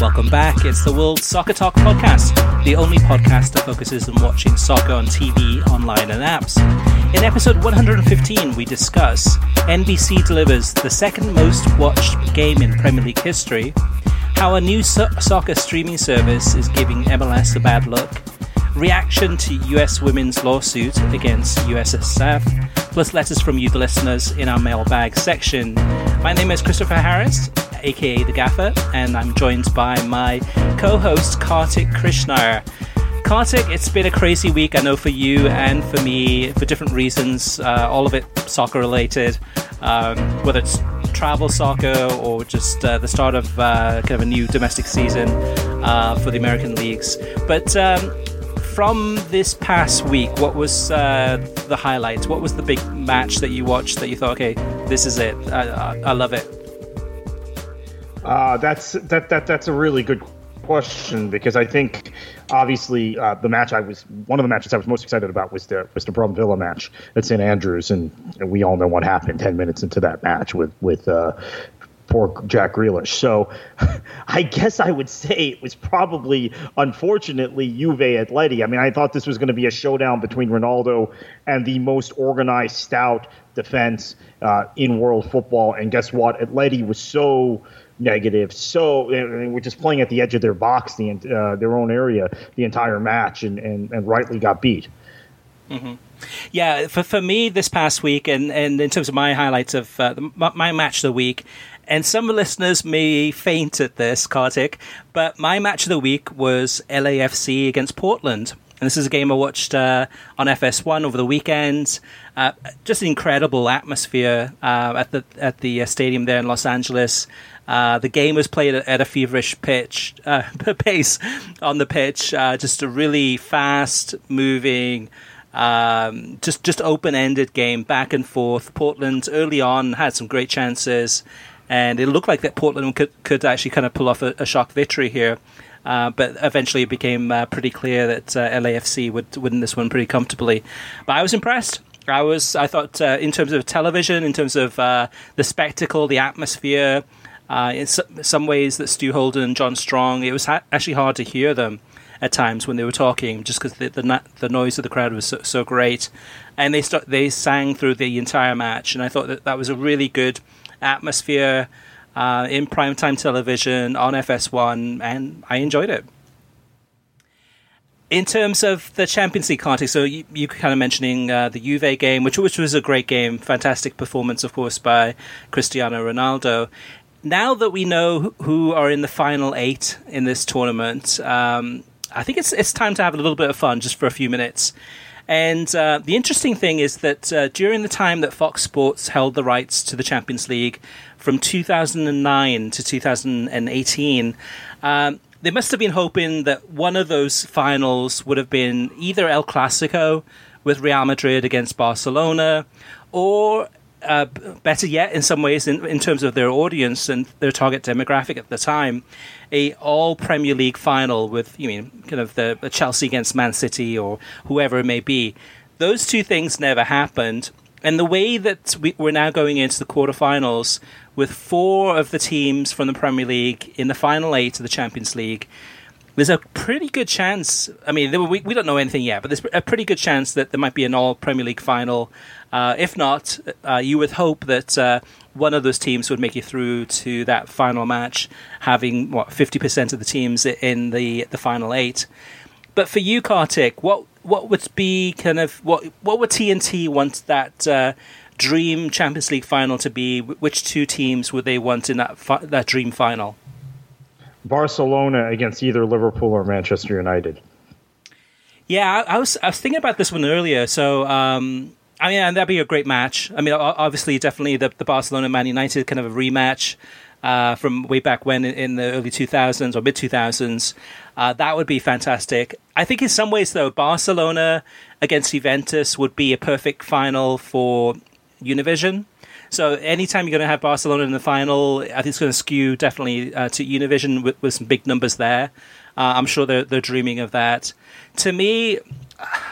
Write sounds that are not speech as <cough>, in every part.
Welcome back. It's the World Soccer Talk podcast, the only podcast that focuses on watching soccer on TV, online, and apps. In episode 115, we discuss NBC delivers the second most watched game in Premier League history, how a new so- soccer streaming service is giving MLS a bad look, reaction to US women's lawsuit against USSF, plus letters from you, the listeners, in our mailbag section. My name is Christopher Harris, aka The Gaffer, and I'm joined by my co host, Kartik Krishnaiyer. Kartik, it's been a crazy week, I know, for you and for me, for different reasons, uh, all of it soccer related, um, whether it's travel soccer or just uh, the start of uh, kind of a new domestic season uh, for the American leagues. But um, from this past week, what was uh, the highlight? What was the big match that you watched that you thought, okay, this is it? I, I, I love it. Uh, that's that that that's a really good question because I think obviously uh, the match I was one of the matches I was most excited about was the was the Brum Villa match at St Andrews, and, and, we all know what happened ten minutes into that match with with uh, poor Jack Grealish. So <laughs> I guess I would say it was probably, unfortunately, Juve Atleti. I mean, I thought this was going to be a showdown between Ronaldo and the most organized, stout defense uh, in world football. And guess what? Atleti was so negative. So we're just playing at the edge of their box, the uh, their own area, the entire match, and, and, and rightly got beat. Mm-hmm. Yeah, for for me this past week, and, and in terms of my highlights of uh, my, my match of the week, and some listeners may faint at this, Kartik, but my match of the week was LAFC against Portland. And this is a game I watched uh, on FS1 over the weekend. Uh, just an incredible atmosphere uh, at the at the uh, stadium there in Los Angeles. Uh, the game was played at a feverish pitch uh, <laughs> pace on the pitch. just a really fast moving, um, just just open ended game, back and forth. Portland early on had some great chances, and it looked like that Portland could could actually kind of pull off a, a shock victory here. Uh, but eventually, it became uh, pretty clear that uh, LAFC would win this one pretty comfortably. But I was impressed. I was. I thought, uh, in terms of television, in terms of uh, the spectacle, the atmosphere, uh, in some ways, that Stu Holden and John Strong, it was ha- actually hard to hear them at times when they were talking, just because the, the, the noise of the crowd was so, so great, and they st- they sang through the entire match, and I thought that that was a really good atmosphere uh, in primetime television on FS1, and I enjoyed it. In terms of the Champions League context, so you, you kind of mentioning uh, the Juve game, which which was a great game, fantastic performance, of course, by Cristiano Ronaldo. Now that we know who are in the final eight in this tournament, um, I think it's it's time to have a little bit of fun, just for a few minutes. And uh, the interesting thing is that uh, during the time that Fox Sports held the rights to the Champions League, from 2009 to 2018, um, they must have been hoping that one of those finals would have been either El Clasico with Real Madrid against Barcelona, or uh, better yet, in some ways, in, in terms of their audience and their target demographic at the time, a all Premier League final with you mean kind of the, the Chelsea against Man City or whoever it may be. Those two things never happened, and the way that we, we're now going into the quarterfinals with four of the teams from the Premier League in the final eight of the Champions League, there's a pretty good chance. I mean, we, we don't know anything yet, but there's a pretty good chance that there might be an all Premier League final. Uh, if not, uh, you would hope that uh, one of those teams would make it through to that final match, having what fifty percent of the teams in the the final eight. But for you, Kartik, what what would be kind of what what would TNT want that uh, dream Champions League final to be? Which two teams would they want in that fi- that dream final? Barcelona against either Liverpool or Manchester United. Yeah, I, I was I was thinking about this one earlier. So um, I mean, and that'd be a great match. I mean, obviously, definitely the, the Barcelona Man United kind of a rematch uh, from way back when in, the early 2000s or mid 2000s. Uh, that would be fantastic. I think in some ways, though, Barcelona against Juventus would be a perfect final for Univision. So anytime you're going to have Barcelona in the final, I think it's going to skew definitely uh, to Univision with, with, some big numbers there. Uh, I'm sure they're, they're dreaming of that. To me,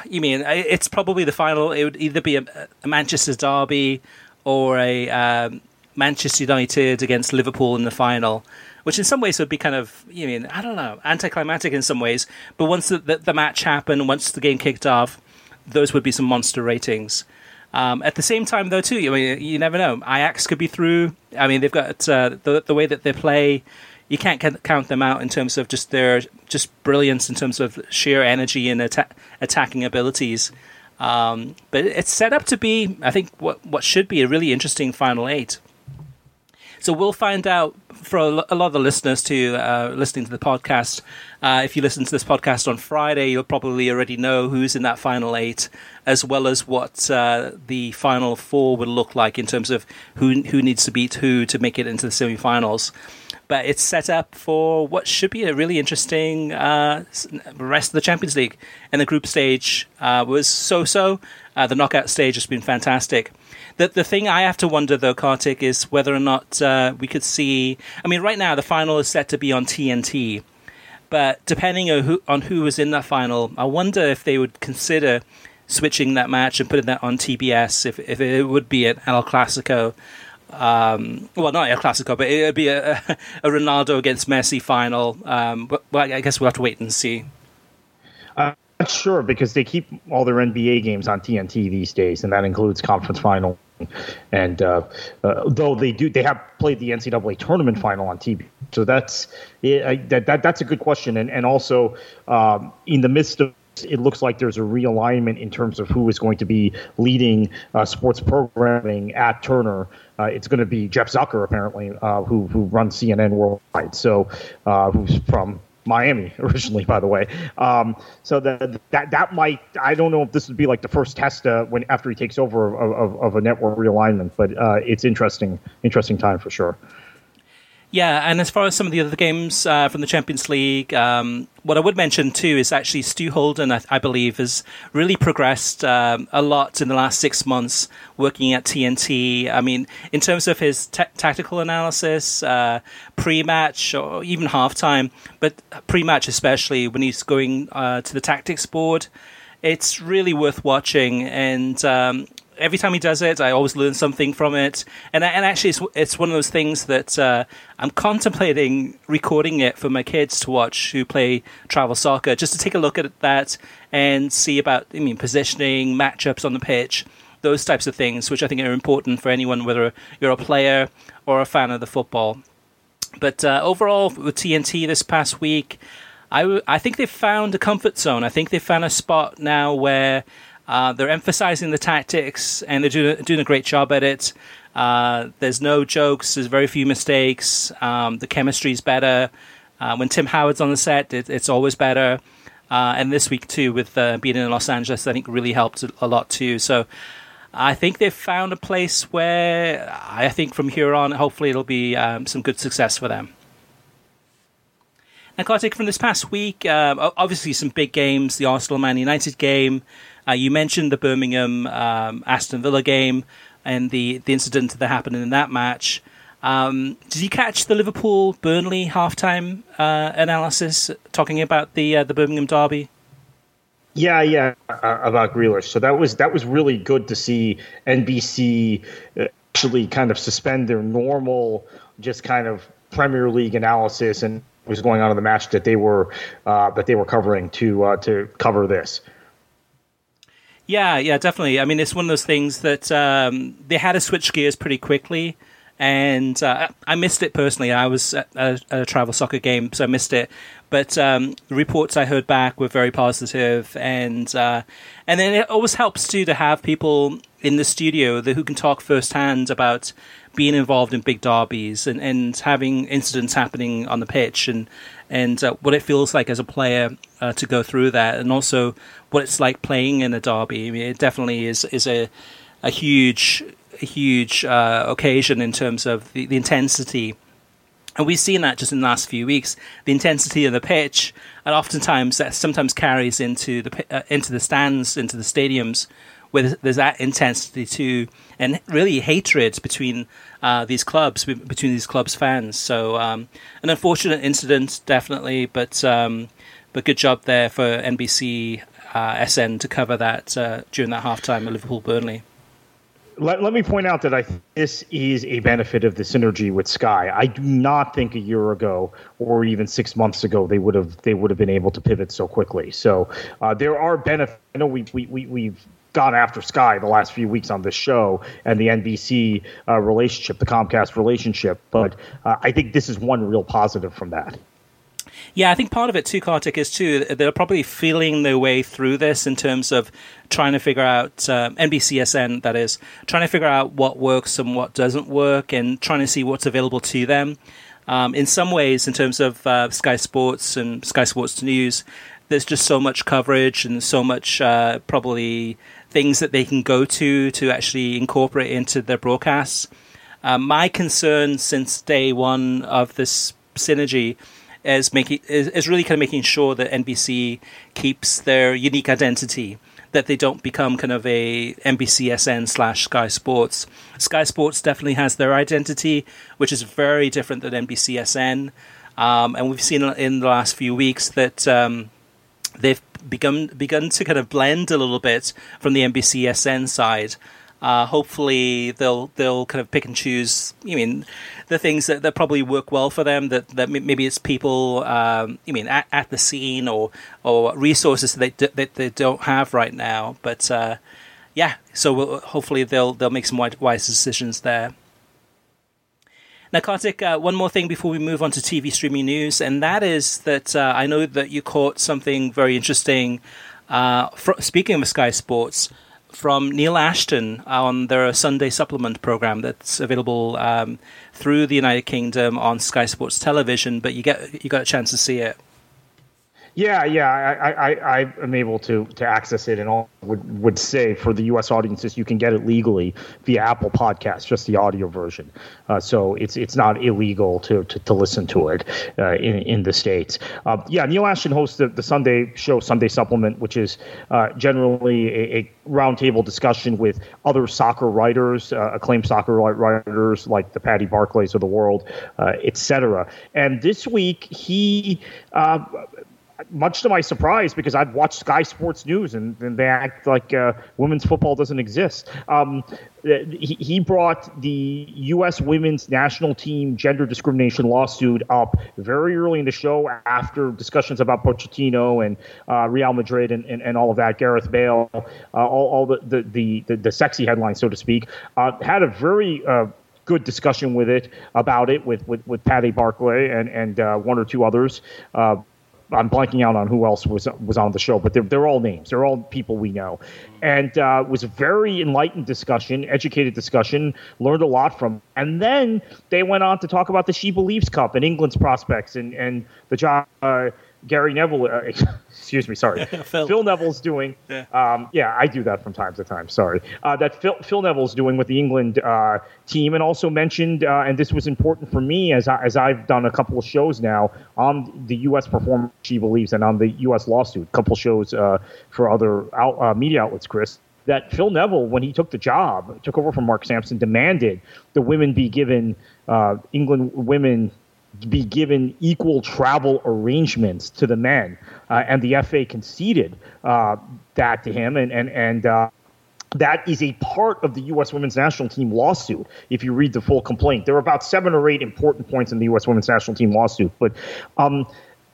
you mean it's probably the final? It would either be a, a Manchester derby or a um, Manchester United against Liverpool in the final, which in some ways would be kind of, you mean, I don't know, anticlimactic in some ways. But once the, the, the match happened, once the game kicked off, those would be some monster ratings. Um, at the same time, though, too, I mean, you never know. Ajax could be through. I mean, they've got uh, the the way that they play you can't count them out in terms of just their just brilliance in terms of sheer energy and atta- attacking abilities. Um, but it's set up to be, I think, what what should be a really interesting final eight. So we'll find out for a, lot of the listeners to uh, listening to the podcast. Uh, if you listen to this podcast on Friday, you'll probably already know who's in that final eight, as well as what uh, the final four would look like in terms of who who needs to beat who to make it into the semi-finals but it's set up for what should be a really interesting uh, rest of the Champions League. And the group stage uh, was so-so. Uh, the knockout stage has been fantastic. The the thing I have to wonder though, Kartik, is whether or not uh, we could see. I mean, right now the final is set to be on TNT, but depending on who on who was in that final, I wonder if they would consider switching that match and putting that on TBS if if it would be at El Clasico um, well, not a Clasico, but it'd be a, <laughs> a Ronaldo against Messi final. Um, but well, I guess we'll have to wait and see. Uh, not sure because they keep all their NBA games on TNT these days, and that includes conference final. And uh, uh, though they do, they have played the NCAA tournament final on TV. So that's that, that that's a good question. And and also um, in the midst of it looks like there's a realignment in terms of who is going to be leading uh, sports programming at Turner. Uh, it's going to be Jeff Zucker, apparently, uh, who who runs CNN worldwide. So, uh, who's from Miami <laughs> originally, by the way. Um, so that that that might I don't know if this would be like the first test uh, when after he takes over of, of, of a network realignment, but uh, it's interesting interesting time for sure. Yeah, and as far as some of the other games uh, from the Champions League, um, what I would mention too is actually Stu Holden, I, I believe, has really progressed um, a lot in the last six months working at TNT. I mean, in terms of his t- tactical analysis, uh, pre-match or even halftime, but pre-match especially when he's going uh, to the tactics board, it's really worth watching. And um, every time he does it, I always learn something from it. And and actually, it's it's one of those things that uh, I'm contemplating recording it for my kids to watch who play travel soccer, just to take a look at that and see about I mean positioning, matchups on the pitch, those types of things, which I think are important for anyone, whether you're a player or a fan of the football. But uh, overall, with TNT this past week, I, I think they've found a comfort zone. I think they've found a spot now where uh, they're emphasizing the tactics and they're doing, doing a great job at it. Uh, there's no jokes, there's very few mistakes. Um, the chemistry's better. Uh, when Tim Howard's on the set, it, it's always better. Uh, and this week, too, with uh, being in Los Angeles, I think really helped a lot, too. So I think they've found a place where I think from here on, hopefully, it'll be um, some good success for them. And Kartik, from this past week, uh, obviously some big games, the Arsenal Man United game, uh, you mentioned the Birmingham um, Aston Villa game and the, the incident that happened in that match. Um, did you catch the Liverpool Burnley halftime uh, analysis talking about the uh, the Birmingham derby? Yeah, yeah, uh, about Grealish. So that was that was really good to see NBC uh, actually kind of suspend their normal, just kind of Premier League analysis and was going on in the match that they were uh, that they were covering to uh, to cover this. Yeah, yeah, definitely. I mean, it's one of those things that um, they had to switch gears pretty quickly, and uh, I missed it personally. I was at a, at a, travel soccer game, so I missed it. But um, the reports I heard back were very positive, and uh, and then it always helps too to have people in the studio that, who can talk firsthand about being involved in big derbies and, and having incidents happening on the pitch and and uh, what it feels like as a player uh, to go through that, and also what it's like playing in a derby. I mean, it definitely is is a a huge a huge uh, occasion in terms of the, the intensity. And we've seen that just in the last few weeks. The intensity of the pitch, and oftentimes that sometimes carries into the uh, into the stands, into the stadiums, where there's that intensity to and really hatred between uh, these clubs, between these clubs' fans. So um, an unfortunate incident, definitely, but um, but good job there for NBC uh, SN to cover that uh, during that halftime at Liverpool Burnley. Let, let me point out that I this is a benefit of the synergy with Sky. I do not think a year ago or even six months ago they would have they would have been able to pivot so quickly. So uh, there are benefits. I know we, we, we we've gone after Sky the last few weeks on this show and the NBC uh, relationship, the Comcast relationship. But uh, I think this is one real positive from that. Yeah, I think part of it too, Kartik, is too they're probably feeling their way through this in terms of trying to figure out uh, NBCSN that is trying to figure out what works and what doesn't work, and trying to see what's available to them. Um, in some ways, in terms of uh, Sky Sports and Sky Sports News, there's just so much coverage and so much uh, probably things that they can go to to actually incorporate into their broadcasts. Uh, my concern since day one of this synergy is making is, is really kind of making sure that NBC keeps their unique identity that they don't become kind of a NBCSN slash Sky Sports. Sky Sports definitely has their identity, which is very different than NBCSN. Um, and we've seen in the last few weeks that um, they've begun begun to kind of blend a little bit from the NBCSN side. Uh, hopefully, they'll they'll kind of pick and choose. I mean, the things that, that probably work well for them. That, that maybe it's people. Um, mean, at, at the scene or or resources that they that they don't have right now. But uh, yeah, so we'll, hopefully they'll they'll make some wise decisions there. Now, Kartik, uh, one more thing before we move on to TV streaming news, and that is that uh, I know that you caught something very interesting. Uh, fr- speaking of Sky Sports, from Neil Ashton on their Sunday supplement program that's available um, through the United Kingdom on Sky Sports Television, but you get you got a chance to see it. Yeah, yeah, I, I, I am able to to access it, and all would would say for the U.S. audiences, you can get it legally via Apple Podcasts, just the audio version. Uh, so it's it's not illegal to to, to listen to it uh, in in the states. Uh, yeah, Neil Ashton hosts the, the Sunday show, Sunday Supplement, which is uh, generally a, a roundtable discussion with other soccer writers, uh, acclaimed soccer writers like the Paddy Barclays of the world, uh, etc. And this week he much to my surprise, because I've watched Sky Sports News and, and they act like uh, women's football doesn't exist. Um, he, he brought the U.S. women's national team gender discrimination lawsuit up very early in the show after discussions about Pochettino and uh, Real Madrid and, and, and, all of that, Gareth Bale, uh, all, all the, the, the, the, sexy headlines, so to speak. Uh, had a very uh, good discussion with it about it with with, with Paddy Barclay and and uh, one or two others. Uh, I'm blanking out on who else was was on the show, but they're they're all names. They're all people we know, and uh, was a very enlightened discussion, educated discussion. Learned a lot from, and then they went on to talk about the She Believes Cup and England's prospects and and the job. Uh, Gary Neville, uh, <laughs> excuse me, sorry, <laughs> Phil. Phil. Neville's doing. Yeah. Um, yeah, I do that from time to time. Sorry, uh, that Phil, Phil Neville's doing with the England uh, team, and also mentioned, uh, and this was important for me as I, as I've done a couple of shows now on the U.S. performance she believes, and on the U.S. lawsuit, a couple shows uh, for other out, uh, media outlets, Chris that Phil Neville, when he took the job, took over from Mark Sampson, demanded the women be given uh, England women be given equal travel arrangements to the men, uh, and the FA conceded uh, that to him, and and and uh, that is a part of the U.S. women's national team lawsuit. If you read the full complaint, there are about seven or eight important points in the U.S. women's national team lawsuit. But, um,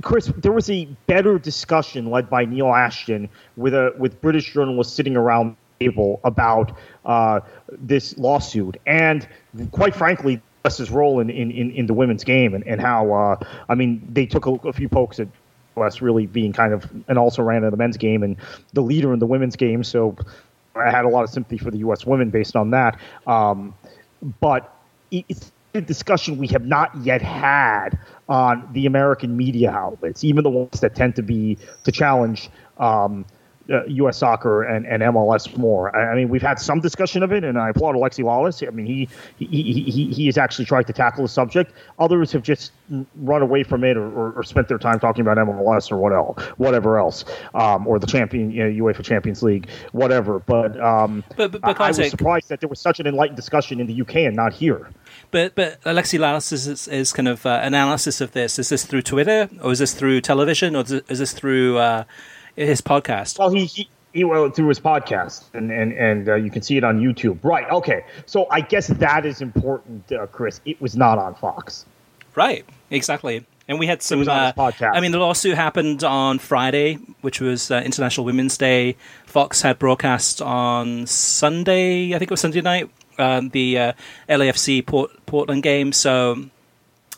Chris, there was a better discussion led by Neil Ashton with a with British journalists sitting around the table about uh, this lawsuit, and quite frankly, US's role in, in, in, the women's game and, and how uh, I mean they took a, a few pokes at US really being kind of an also ran in the men's game and the leader in the women's game. So I had a lot of sympathy for the U.S. women based on that. Um, but it's a discussion we have not yet had on the American media outlets, even the ones that tend to be to challenge um, uh, U.S. soccer and, and MLS more. I, I, mean, we've had some discussion of it, and I applaud Alexi Lalas. I mean, he he, he, he has actually tried to tackle the subject. Others have just run away from it or, or, or spent their time talking about MLS or what else, whatever else, um, or the champion you know, UEFA Champions League, whatever. But, um, but, but, but I, I was surprised that there was such an enlightened discussion in the UK and not here. But but Alexi Lalas is, is kind of uh, analysis of this. Is this through Twitter or is this through television or is this through uh, his podcast. Well, he, he he went through his podcast, and and and uh, you can see it on YouTube. Right. Okay. So I guess that is important, uh, Chris. It was not on Fox. Right. Exactly. And we had some. Uh, I mean, the lawsuit happened on Friday, which was uh, International Women's Day. Fox had broadcast on Sunday. I think it was Sunday night. Um, the uh, LAFC Port- Portland game. So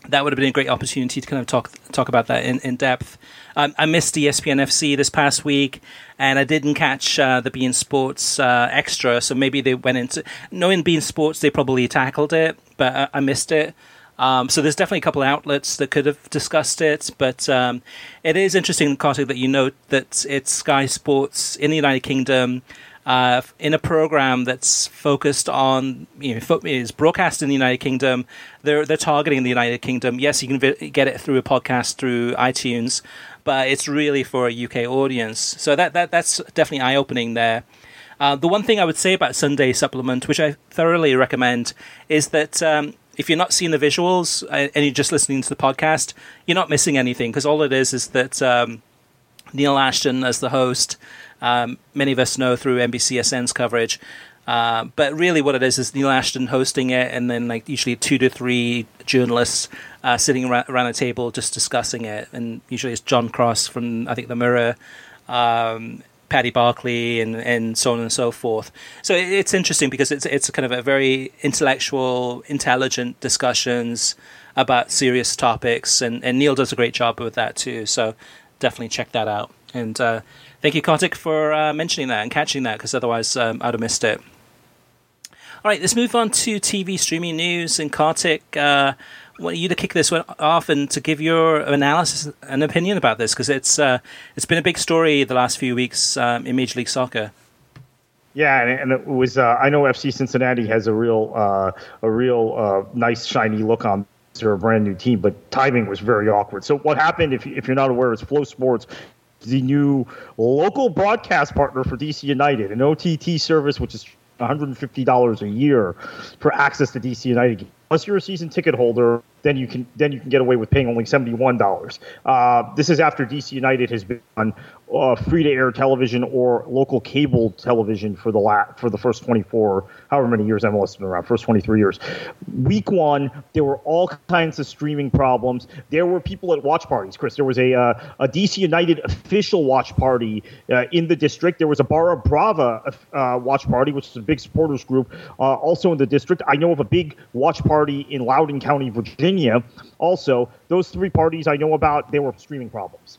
that would have been a great opportunity to kind of talk talk about that in, in depth. Um, I missed ESPN FC this past week, and I didn't catch uh, the beIN Sports uh, extra. So maybe they went into knowing beIN Sports, they probably tackled it, but I, I missed it. Um, so there's definitely a couple of outlets that could have discussed it, but um, it is interesting, Kartik, that you note that it's Sky Sports in the United Kingdom uh, in a program that's focused on you know is broadcast in the United Kingdom. They're they're targeting the United Kingdom. Yes, you can vi- get it through a podcast through iTunes, but it's really for a UK audience. So that that that's definitely eye opening there. Uh, the one thing I would say about Sunday Supplement, which I thoroughly recommend, is that um, if you're not seeing the visuals uh, and you're just listening to the podcast, you're not missing anything because all it is is that um, Neil Ashton as the host um, many of us know through NBCSN's coverage. Uh, but really, what it is is Neil Ashton hosting it, and then like usually two to three journalists uh, sitting around, around, a table just discussing it. And usually it's John Cross from I think the Mirror, um, Paddy Barclay, and, and so on and so forth. So it's interesting because it's it's kind of a very intellectual, intelligent discussions about serious topics, and, and Neil does a great job with that too. So definitely check that out. And uh, Thank you, Kartik, for uh, mentioning that and catching that, because otherwise um, I'd have missed it. All right, let's move on to TV streaming news. And Kartik, uh, want you to kick this one off and to give your analysis and opinion about this, because it's uh, it's been a big story the last few weeks um, in Major League Soccer. Yeah, and, it was. Uh, I know FC Cincinnati has a real, uh, a real uh, nice shiny look on they're a brand new team, but timing was very awkward. So what happened, if, if you're not aware, is FloSports the new local broadcast partner for DC United, an OTT service which is $150 a year for access to DC United. Unless you're a season ticket holder, then you can then you can get away with paying only $71. Uh, this is after DC United has been on uh, free to air television or local cable television for the la- for the first 24, however many years MLS has been around, first 23 years. Week one, there were all kinds of streaming problems. There were people at watch parties. Chris, there was a uh, a DC United official watch party uh, in the district. There was a Barra Brava uh, watch party, which is a big supporters group, uh, also in the district. I know of a big watch party in Loudoun County, Virginia. Also, those three parties I know about, there were streaming problems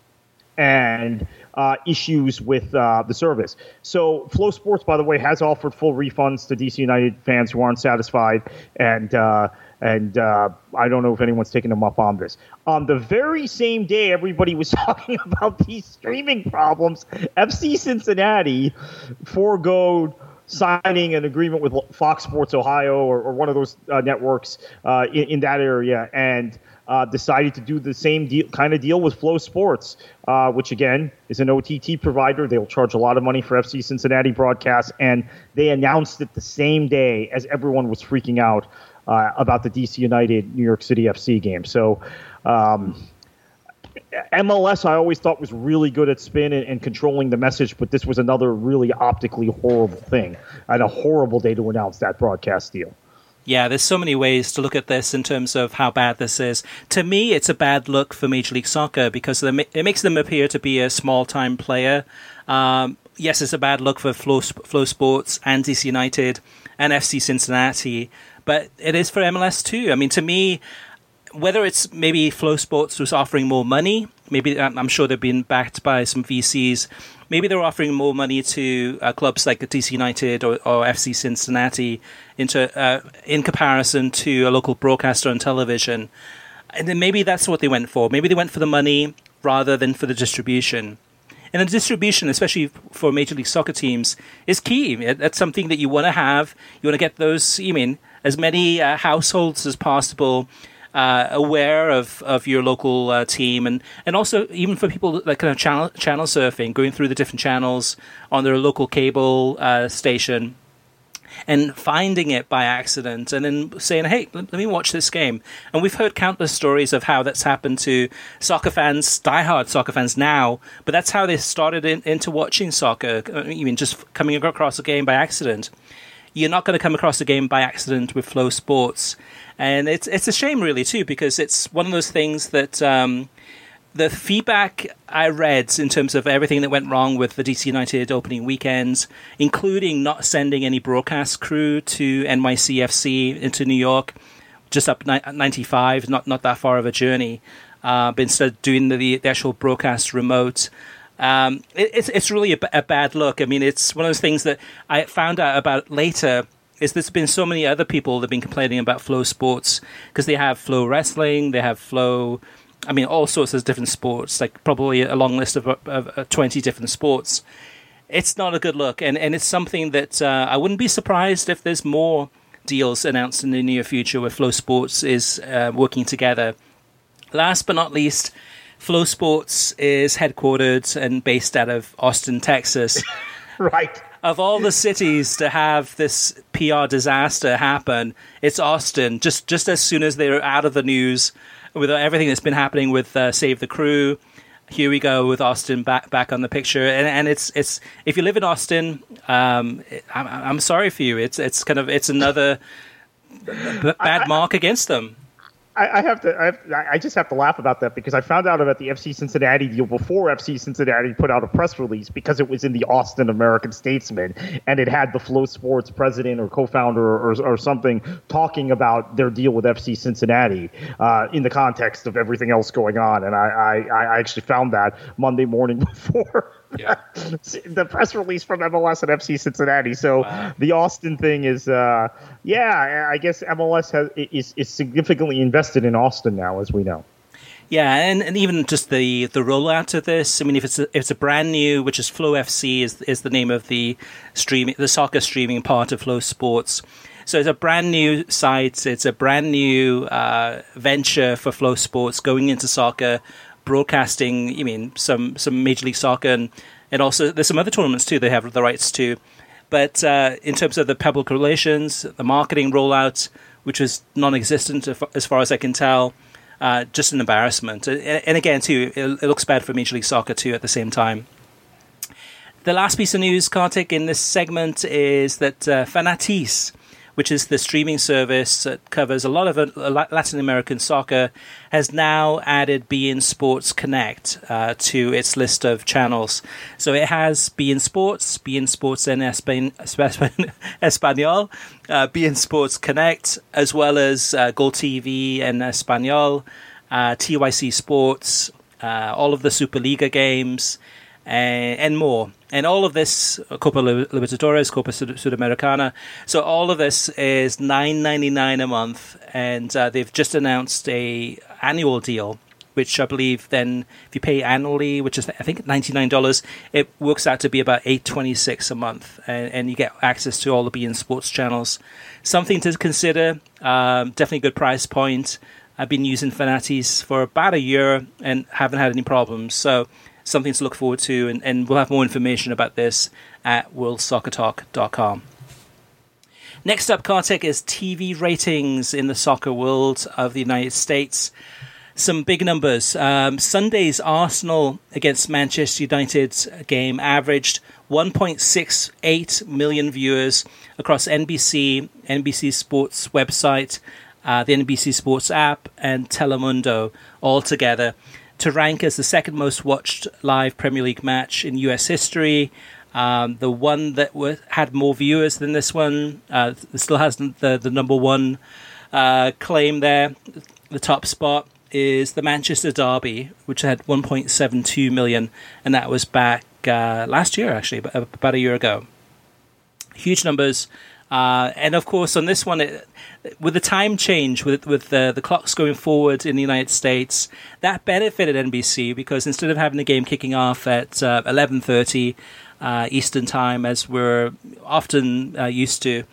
and uh, issues with uh, the service. So, FloSports, by the way, has offered full refunds to DC United fans who aren't satisfied, and uh, and uh, I don't know if anyone's taking them up on this. On the very same day, everybody was <laughs> talking about these streaming problems. FC Cincinnati foregoed signing an agreement with Fox Sports Ohio or, or one of those uh, networks uh, in, in that area, and uh, decided to do the same deal, kind of deal with FloSports, uh, which again is an OTT provider. They'll charge a lot of money for FC Cincinnati broadcasts, and they announced it the same day as everyone was freaking out uh, about the DC United New York City FC game. So. Um, MLS, I always thought was really good at spin and, and, controlling the message, but this was another really optically horrible thing and a horrible day to announce that broadcast deal. Yeah, there's so many ways to look at this in terms of how bad this is. To me, it's a bad look for Major League Soccer because it makes them appear to be a small time player. Um, yes, it's a bad look for Flo, Flow Sports and DC United and FC Cincinnati, but it is for MLS too. I mean, to me, whether it's maybe FloSports was offering more money, maybe I'm sure they've been backed by some VCs. Maybe they're offering more money to uh, clubs like DC United or, or FC Cincinnati into uh, in comparison to a local broadcaster on television. And then maybe that's what they went for. Maybe they went for the money rather than for the distribution. And the distribution, especially for Major League Soccer teams, is key. That's something that you want to have. You want to get those, you mean, as many uh, households as possible uh, aware of, of your local uh, team, and, and also even for people that kind of channel channel surfing, going through the different channels on their local cable uh, station, and finding it by accident, and then saying, "Hey, let, me watch this game." And we've heard countless stories of how that's happened to soccer fans, diehard soccer fans now, but that's how they started in, into watching soccer. I mean, just coming across a game by accident you're not going to come across a game by accident with FloSports, and it's it's a shame really too because it's one of those things that. Um, the feedback I read in terms of everything that went wrong with the DC United opening weekends, including not sending any broadcast crew to NYCFC into New York, just up 95, not not that far of a journey, uh, but instead doing the, the actual broadcast remote. Um, it, it's it's really a, bad look. I mean, it's one of those things that I found out about later. Is there's been so many other people that've been complaining about FloSports because they have FloWrestling, they have Flo. I mean, all sorts of different sports, like probably a long list of, of, of twenty different sports. It's not a good look, and and it's something that uh, I wouldn't be surprised if there's more deals announced in the near future where FloSports is uh, working together. Last but not least, FloSports is headquartered and based out of Austin, Texas. <laughs> right. Of all the cities to have this PR disaster happen, it's Austin. Just just as soon as they're out of the news with everything that's been happening with uh, Save the Crew, here we go with Austin back back on the picture. And and it's it's if you live in Austin, um, I'm, I'm sorry for you. It's it's kind of it's another <laughs> bad mark against them. I, have to. I, have, I, just have to laugh about that because I found out about the FC Cincinnati deal before FC Cincinnati put out a press release because it was in the Austin American Statesman and it had the FloSports president or co-founder or, or something talking about their deal with FC Cincinnati uh, in the context of everything else going on. And I, I, I actually found that Monday morning <laughs> before yeah. <laughs> the press release from MLS and FC Cincinnati. So wow. the Austin thing is, uh, yeah, I guess MLS has is, is significantly invested in Austin now, as we know. Yeah, and, and even just the, the rollout of this. I mean, if it's a, if it's a brand new, which is FloFC is is the name of the streaming the soccer streaming part of FloSports. So it's a brand new site. It's a brand new uh, venture for FloSports going into soccer broadcasting. You mean some some Major League Soccer and and also there's some other tournaments too. They have the rights to. But uh, in terms of the public relations, the marketing rollout, which was non-existent as far as I can tell, uh, just an embarrassment. And again, too, it, looks bad for Major League Soccer too at the same time. The last piece of news, Kartik, in this segment is that uh, Fanatiz which is the streaming service that covers a lot of uh, Latin American soccer, has now added beIN Sports Connect uh, to its list of channels. So it has beIN Sports, beIN Sports en <laughs> Espanol, uh, beIN Sports Connect, as well as uh, Gol TV en Espanol, uh, TYC Sports, uh, all of the Superliga games and, and more. And all of this, Copa Libertadores, Copa Sudamericana. So all of this is nine ninety nine a month, and uh, they've just announced a annual deal, which I believe then, if you pay annually, which is I think ninety nine dollars, it works out to be about eight twenty six a month, and, and, you get access to all the beIN Sports channels. Something to consider. Um, definitely a good price point. I've been using Fanatiz for about a year and haven't had any problems. So something to look forward to, and, and we'll have more information about this at worldsoccertalk.com. Next up, Kartik, is TV ratings in the soccer world of the United States. some big numbers. Um, Sunday's Arsenal against Manchester United game averaged 1.68 million viewers across NBC, NBC Sports website, uh, the NBC Sports app, and Telemundo all together to rank as the second most watched live Premier League match in US history. Um, the one that w- had more viewers than this one uh, still has the, the number one uh, claim there, the top spot is the Manchester Derby, which had 1.72 million, and that was back uh, last year, actually, about a year ago. Huge numbers. Uh, and of course, on this one, it, with the time change, with with the, the clocks going forward in the United States, that benefited NBC because instead of having the game kicking off at uh, eleven thirty uh, Eastern time, as we're often uh, used to,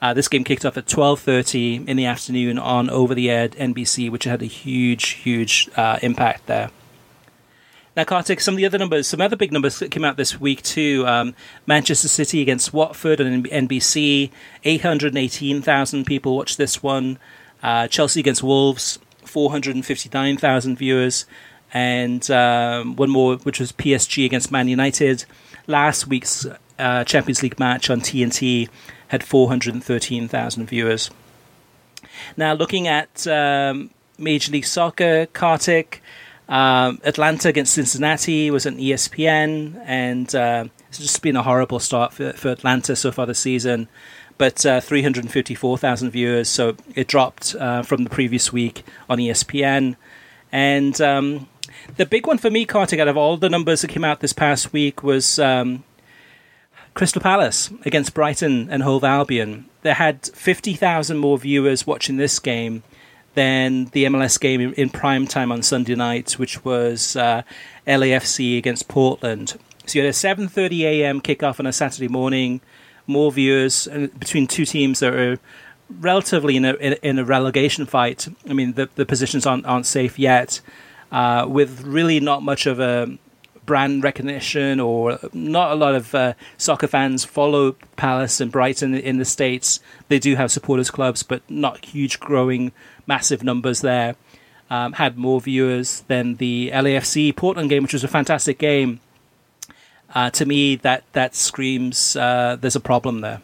uh, this game kicked off at 12:30 in the afternoon on over-the-air NBC, which had a huge, huge uh, impact there. Now, Kartik, some of the other numbers, some other big numbers that came out this week too. Um, Manchester City against Watford on NBC, 818,000 people watched this one. Uh, Chelsea against Wolves, 459,000 viewers. And um, one more, which was PSG against Man United. Last week's uh, Champions League match on TNT had 413,000 viewers. Now, looking at um, Major League Soccer, Kartik, um, Atlanta against Cincinnati was on ESPN, and uh, it's just been a horrible start for, for Atlanta so far this season. But uh, 354,000 viewers, so it dropped uh, from the previous week on ESPN. And um, the big one for me, Kartik, out of all the numbers that came out this past week was um, Crystal Palace against Brighton and Hove Albion. They had 50,000 more viewers watching this game than the MLS game in, in prime time on Sunday night, which was uh, LAFC against Portland. So you had a 7:30 a.m. kickoff on a Saturday morning. More viewers uh, between two teams that are relatively in a in a relegation fight. I mean, the the positions aren't aren't safe yet, uh, with really not much of a brand recognition or not a lot of uh, soccer fans follow Palace and Brighton in the States. They do have supporters clubs, but not huge, growing, massive numbers there. Um, had more viewers than the LAFC Portland game, which was a fantastic game. Uh, to me, that that screams uh, there's a problem there.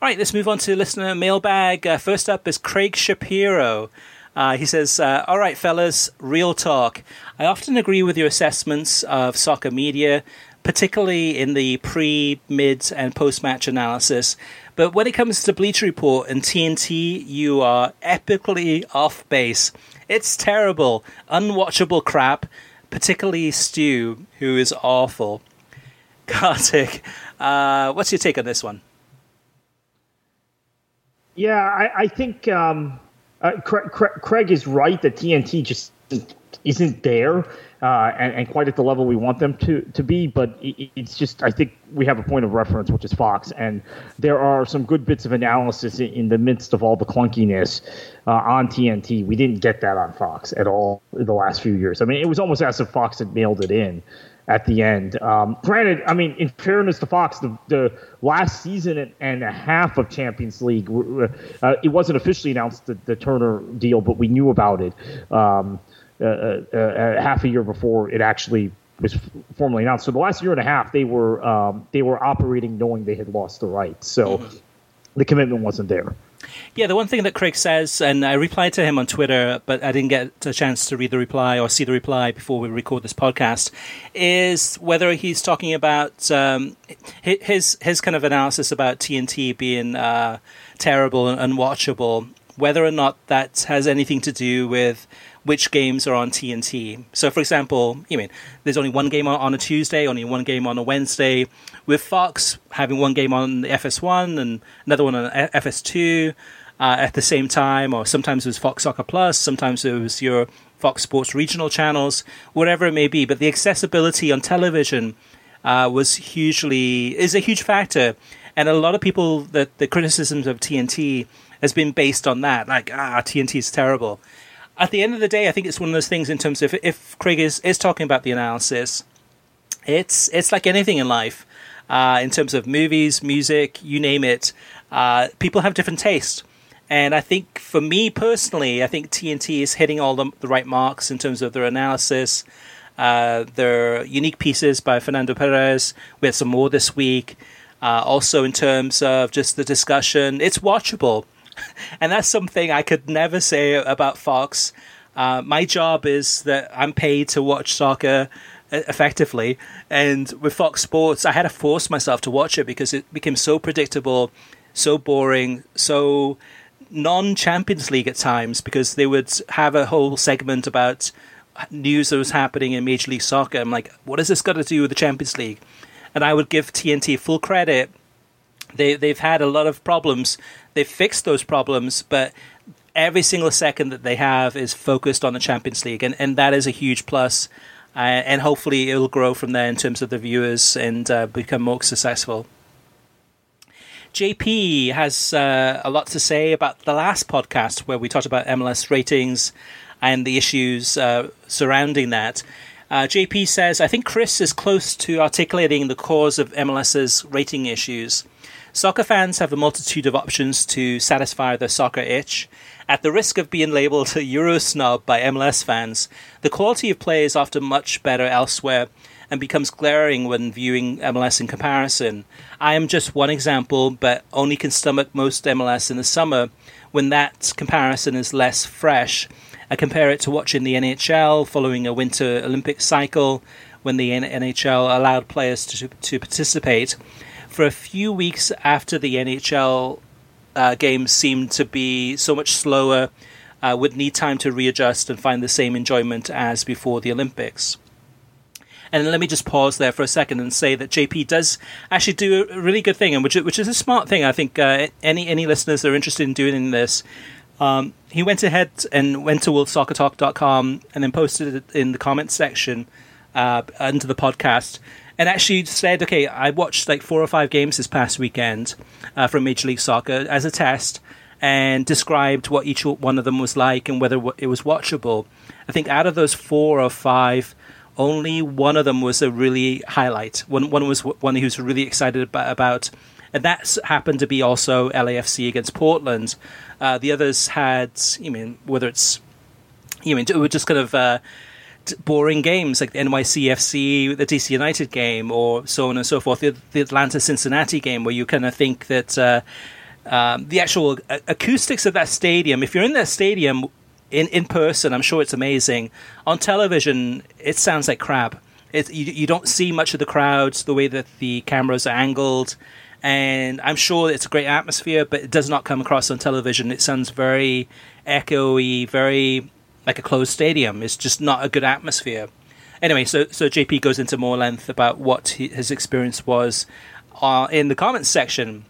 All right, let's move on to listener mailbag. Uh, first up is Craig Shapiro. Uh, he says, uh, All right, fellas, real talk. I often agree with your assessments of soccer media, particularly in the pre, mid, and post match analysis. But when it comes to Bleacher Report and TNT, you are epically off base. It's terrible, unwatchable crap, particularly Stu, who is awful. <laughs> Kartik, uh, what's your take on this one? Yeah, I, I think um, uh, Craig, Craig, is right that TNT just isn't there uh, and, and, quite at the level we want them to, to be. But it, it's just, I think we have a point of reference, which is Fox. And there are some good bits of analysis in, in the midst of all the clunkiness uh, on TNT. We didn't get that on Fox at all in the last few years. I mean, it was almost as if Fox had mailed it in at the end. Um, granted, I mean, in fairness to Fox, the, the last season and a half of Champions League, uh, it wasn't officially announced the, the, Turner deal, but we knew about it um, uh, uh, uh half a year before it actually was formally announced. So the last year and a half, they were um, they were operating knowing they had lost the rights. So mm-hmm. the commitment wasn't there. Yeah, the one thing that Craig says, and I replied to him on Twitter, but I didn't get a chance to read the reply or see the reply before we record this podcast, is whether he's talking about um, his his kind of analysis about TNT being uh, terrible and unwatchable, whether or not that has anything to do with which games are on TNT. So, for example, you mean there's only one game on a Tuesday, only one game on a Wednesday. With Fox having one game on the FS1 and another one on FS2 uh, at the same time, or sometimes it was Fox Soccer Plus, sometimes it was your Fox Sports regional channels, whatever it may be. But the accessibility on television uh, was hugely is a huge factor, and a lot of people that the criticisms of TNT has been based on that, like ah TNT is terrible at the end of the day, I think it's one of those things in terms of if Craig is, is talking about the analysis, it's it's like anything in life. Uh, in terms of movies, music, you name it, uh, people have different tastes. And I think for me personally, I think TNT is hitting all the, the right marks in terms of their analysis. Uh, their unique pieces by Fernando Perez. We had some more this week. Uh, also, in terms of just the discussion, it's watchable. <laughs> and that's something I could never say about Fox. Uh, my job is that I'm paid to watch soccer effectively. And with Fox Sports, I had to force myself to watch it because it became so predictable, so boring, so non Champions League at times because they would have a whole segment about news that was happening in Major League Soccer. I'm like, what has this got to do with the Champions League? And I would give TNT full credit. They they've had a lot of problems. They've fixed those problems, but every single second that they have is focused on the Champions League, and, and that is a huge plus. Uh, and hopefully, it'll grow from there in terms of the viewers and uh, become more successful. JP has uh, a lot to say about the last podcast where we talked about MLS ratings and the issues uh, surrounding that. Uh, JP says, I think Chris is close to articulating the cause of MLS's rating issues. Soccer fans have a multitude of options to satisfy their soccer itch. At the risk of being labeled a Euro snob by MLS fans, the quality of play is often much better elsewhere and becomes glaring when viewing MLS in comparison. I am just one example, but only can stomach most MLS in the summer when that comparison is less fresh I compare it to watching the NHL following a winter Olympic cycle when the NHL allowed players to, to participate. For a few weeks after the NHL uh, games seemed to be so much slower, uh, would need time to readjust and find the same enjoyment as before the Olympics. And let me just pause there for a second and say that JP does actually do a really good thing, and which, which is a smart thing. I think uh, any any listeners that are interested in doing this um, he went ahead and went to worldsoccertalk.com and then posted it in the comments section uh, under the podcast and actually said, okay, I watched like four or five games this past weekend uh, from Major League Soccer as a test and described what each one of them was like and whether it was watchable. I think out of those four or five, only one of them was a really highlight. One, one was one he was really excited about, about and that's happened to be also LAFC against Portland. Uh, the others had, you mean, whether it's, you mean, it were just kind of uh, boring games like the NYCFC, the DC United game, or so on and so forth. The, the Atlanta Cincinnati game, where you kind of think that uh, um, the actual acoustics of that stadium, if you're in that stadium in, in person, I'm sure it's amazing. On television, it sounds like crap. It, you, you don't see much of the crowds, the way that the cameras are angled and I'm sure it's a great atmosphere, but it does not come across on television. It sounds very echoey, very like a closed stadium. It's just not a good atmosphere. Anyway, so so JP goes into more length about what he, his experience was uh, in the comments section.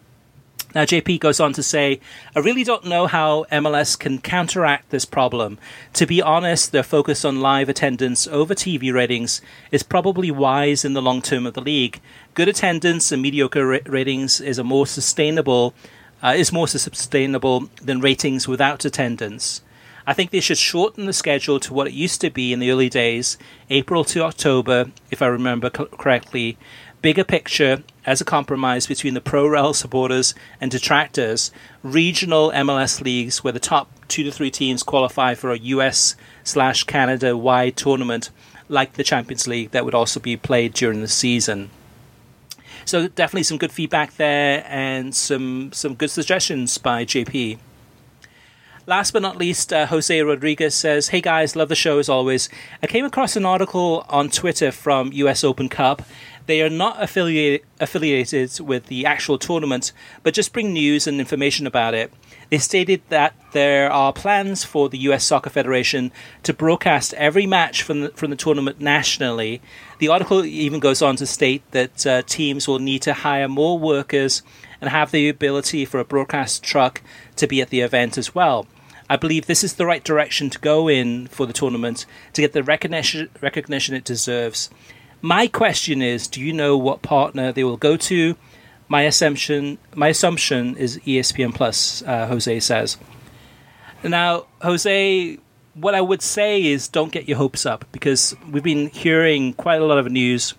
Now, JP goes on to say, I really don't know how MLS can counteract this problem. To be honest, their focus on live attendance over TV ratings is probably wise in the long term of the league. Good attendance and mediocre ra- ratings is a more sustainable uh, is more sustainable than ratings without attendance. I think they should shorten the schedule to what it used to be in the early days, April to October, if I remember co- correctly, bigger picture as a compromise between the pro rel supporters and detractors, regional MLS leagues where the top two to three teams qualify for a US slash Canada wide tournament like the Champions League that would also be played during the season. So definitely some good feedback there and some some good suggestions by JP. Last but not least, uh, Jose Rodriguez says, Hey guys, love the show as always. I came across an article on Twitter from US Open Cup they are not affiliated affiliated with the actual tournament, but just bring news and information about it. They stated that there are plans for the US Soccer Federation to broadcast every match from the, from the tournament nationally. The article even goes on to state that uh, teams will need to hire more workers and have the ability for a broadcast truck to be at the event as well. I believe this is the right direction to go in for the tournament to get the recognition recognition it deserves. My question is, do you know what partner they will go to? My assumption, my assumption is ESPN Plus. Uh, Jose says. Now, Jose, what I would say is don't get your hopes up because we've been hearing quite a lot of news.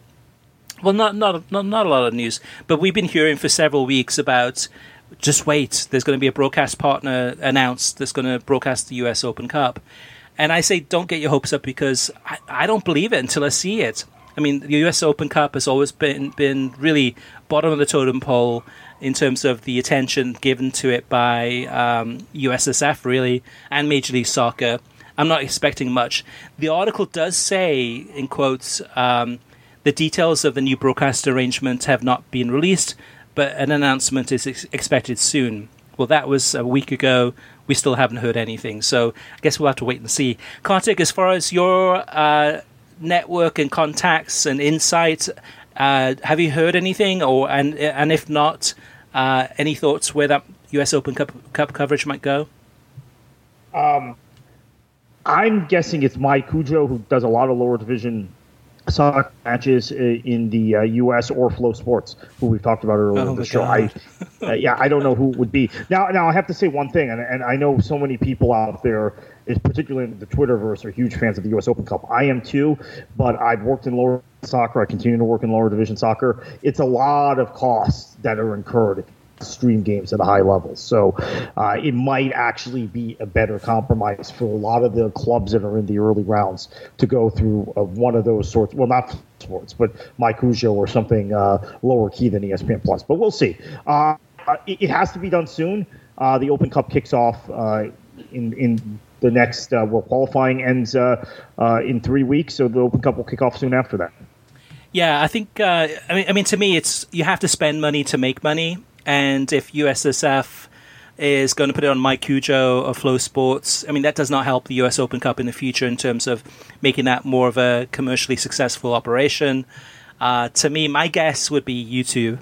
Well, not not not not a lot of news, but we've been hearing for several weeks about just wait. There's going to be a broadcast partner announced that's going to broadcast the US Open Cup. And I say, don't get your hopes up because I, I don't believe it until I see it. I mean, the US Open Cup has always been, been really bottom of the totem pole in terms of the attention given to it by um, USSF, really, and Major League Soccer. I'm not expecting much. The article does say, in quotes, um, the details of the new broadcast arrangement have not been released, but an announcement is ex- expected soon. Well, that was a week ago. We still haven't heard anything, so I guess we'll have to wait and see. Kartik, as far as your uh, network and contacts and insight, uh, have you heard anything, or and and if not, uh, any thoughts where that U.S. Open Cup, Cup coverage might go? Um, I'm guessing it's MyCujoo who does a lot of lower division soccer matches in the uh, U.S. or FloSports, who we've talked about earlier oh in the show. I, uh, yeah, I don't know who it would be. Now, now I have to say one thing, and, and I know so many people out there, particularly in the Twitterverse, are huge fans of the U.S. Open Cup. I am too, but I've worked in lower soccer. I continue to work in lower division soccer. It's a lot of costs that are incurred stream games at a high level. So uh, it might actually be a better compromise for a lot of the clubs that are in the early rounds to go through uh, one of those sorts. Well, not sports, but MyCujoo or something uh, lower key than ESPN Plus. But we'll see. Uh, it, it, has to be done soon. Uh, the Open Cup kicks off uh, in in the next well qualifying ends in three weeks, so the Open Cup will kick off soon after that. Yeah, I think. Uh, I mean, I mean, to me, it's you have to spend money to make money, and if USSF is going to put it on MyCujoo or FloSports, I mean, that does not help the US Open Cup in the future in terms of making that more of a commercially successful operation. Uh, to me, my guess would be YouTube,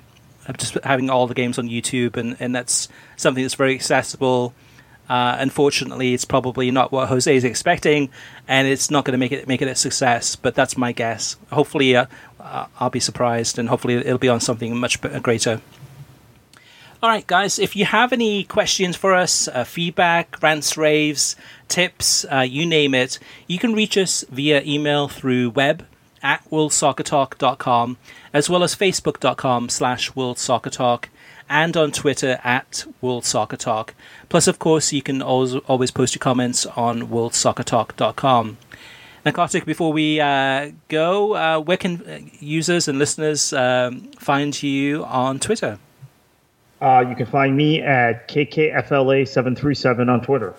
just having all the games on YouTube, and, and that's something that's very accessible. Uh, unfortunately, it's probably not what Jose is expecting, and it's not going to make it make it a success. But that's my guess. Hopefully, uh, uh I'll be surprised, and hopefully, it'll be on something much greater. All right, guys, if you have any questions for us, uh, feedback, rants, raves, tips, uh, you name it, you can reach us via email through web at worldsoccertalk.com, as well as facebook.com slash worldsoccertalk, and on Twitter at World Soccer Talk. Plus, of course, you can always, always post your comments on worldsoccertalk.com. Now, Kartik, before we uh, go, uh, where can users and listeners um, find you on Twitter? Uh, you can find me at KKFLA737 on Twitter.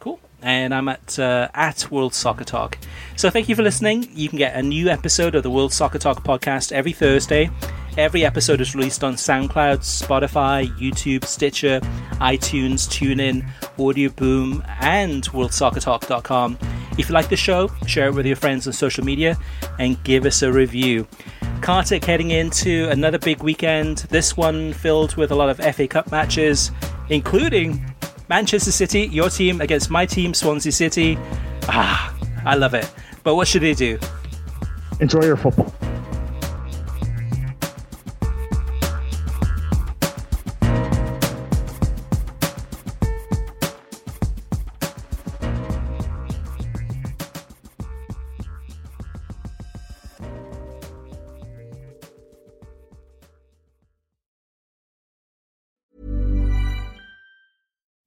Cool. And I'm at uh, at World Soccer Talk. So thank you for listening. You can get a new episode of the World Soccer Talk podcast every Thursday. Every episode is released on SoundCloud, Spotify, YouTube, Stitcher, iTunes, TuneIn, Audio Boom, and WorldSoccerTalk.com. If you like the show, share it with your friends on social media and give us a review. Kartik heading into another big weekend, this one filled with a lot of FA Cup matches, including Manchester City, your team against my team, Swansea City. Ah, I love it. But what should they do? Enjoy your football.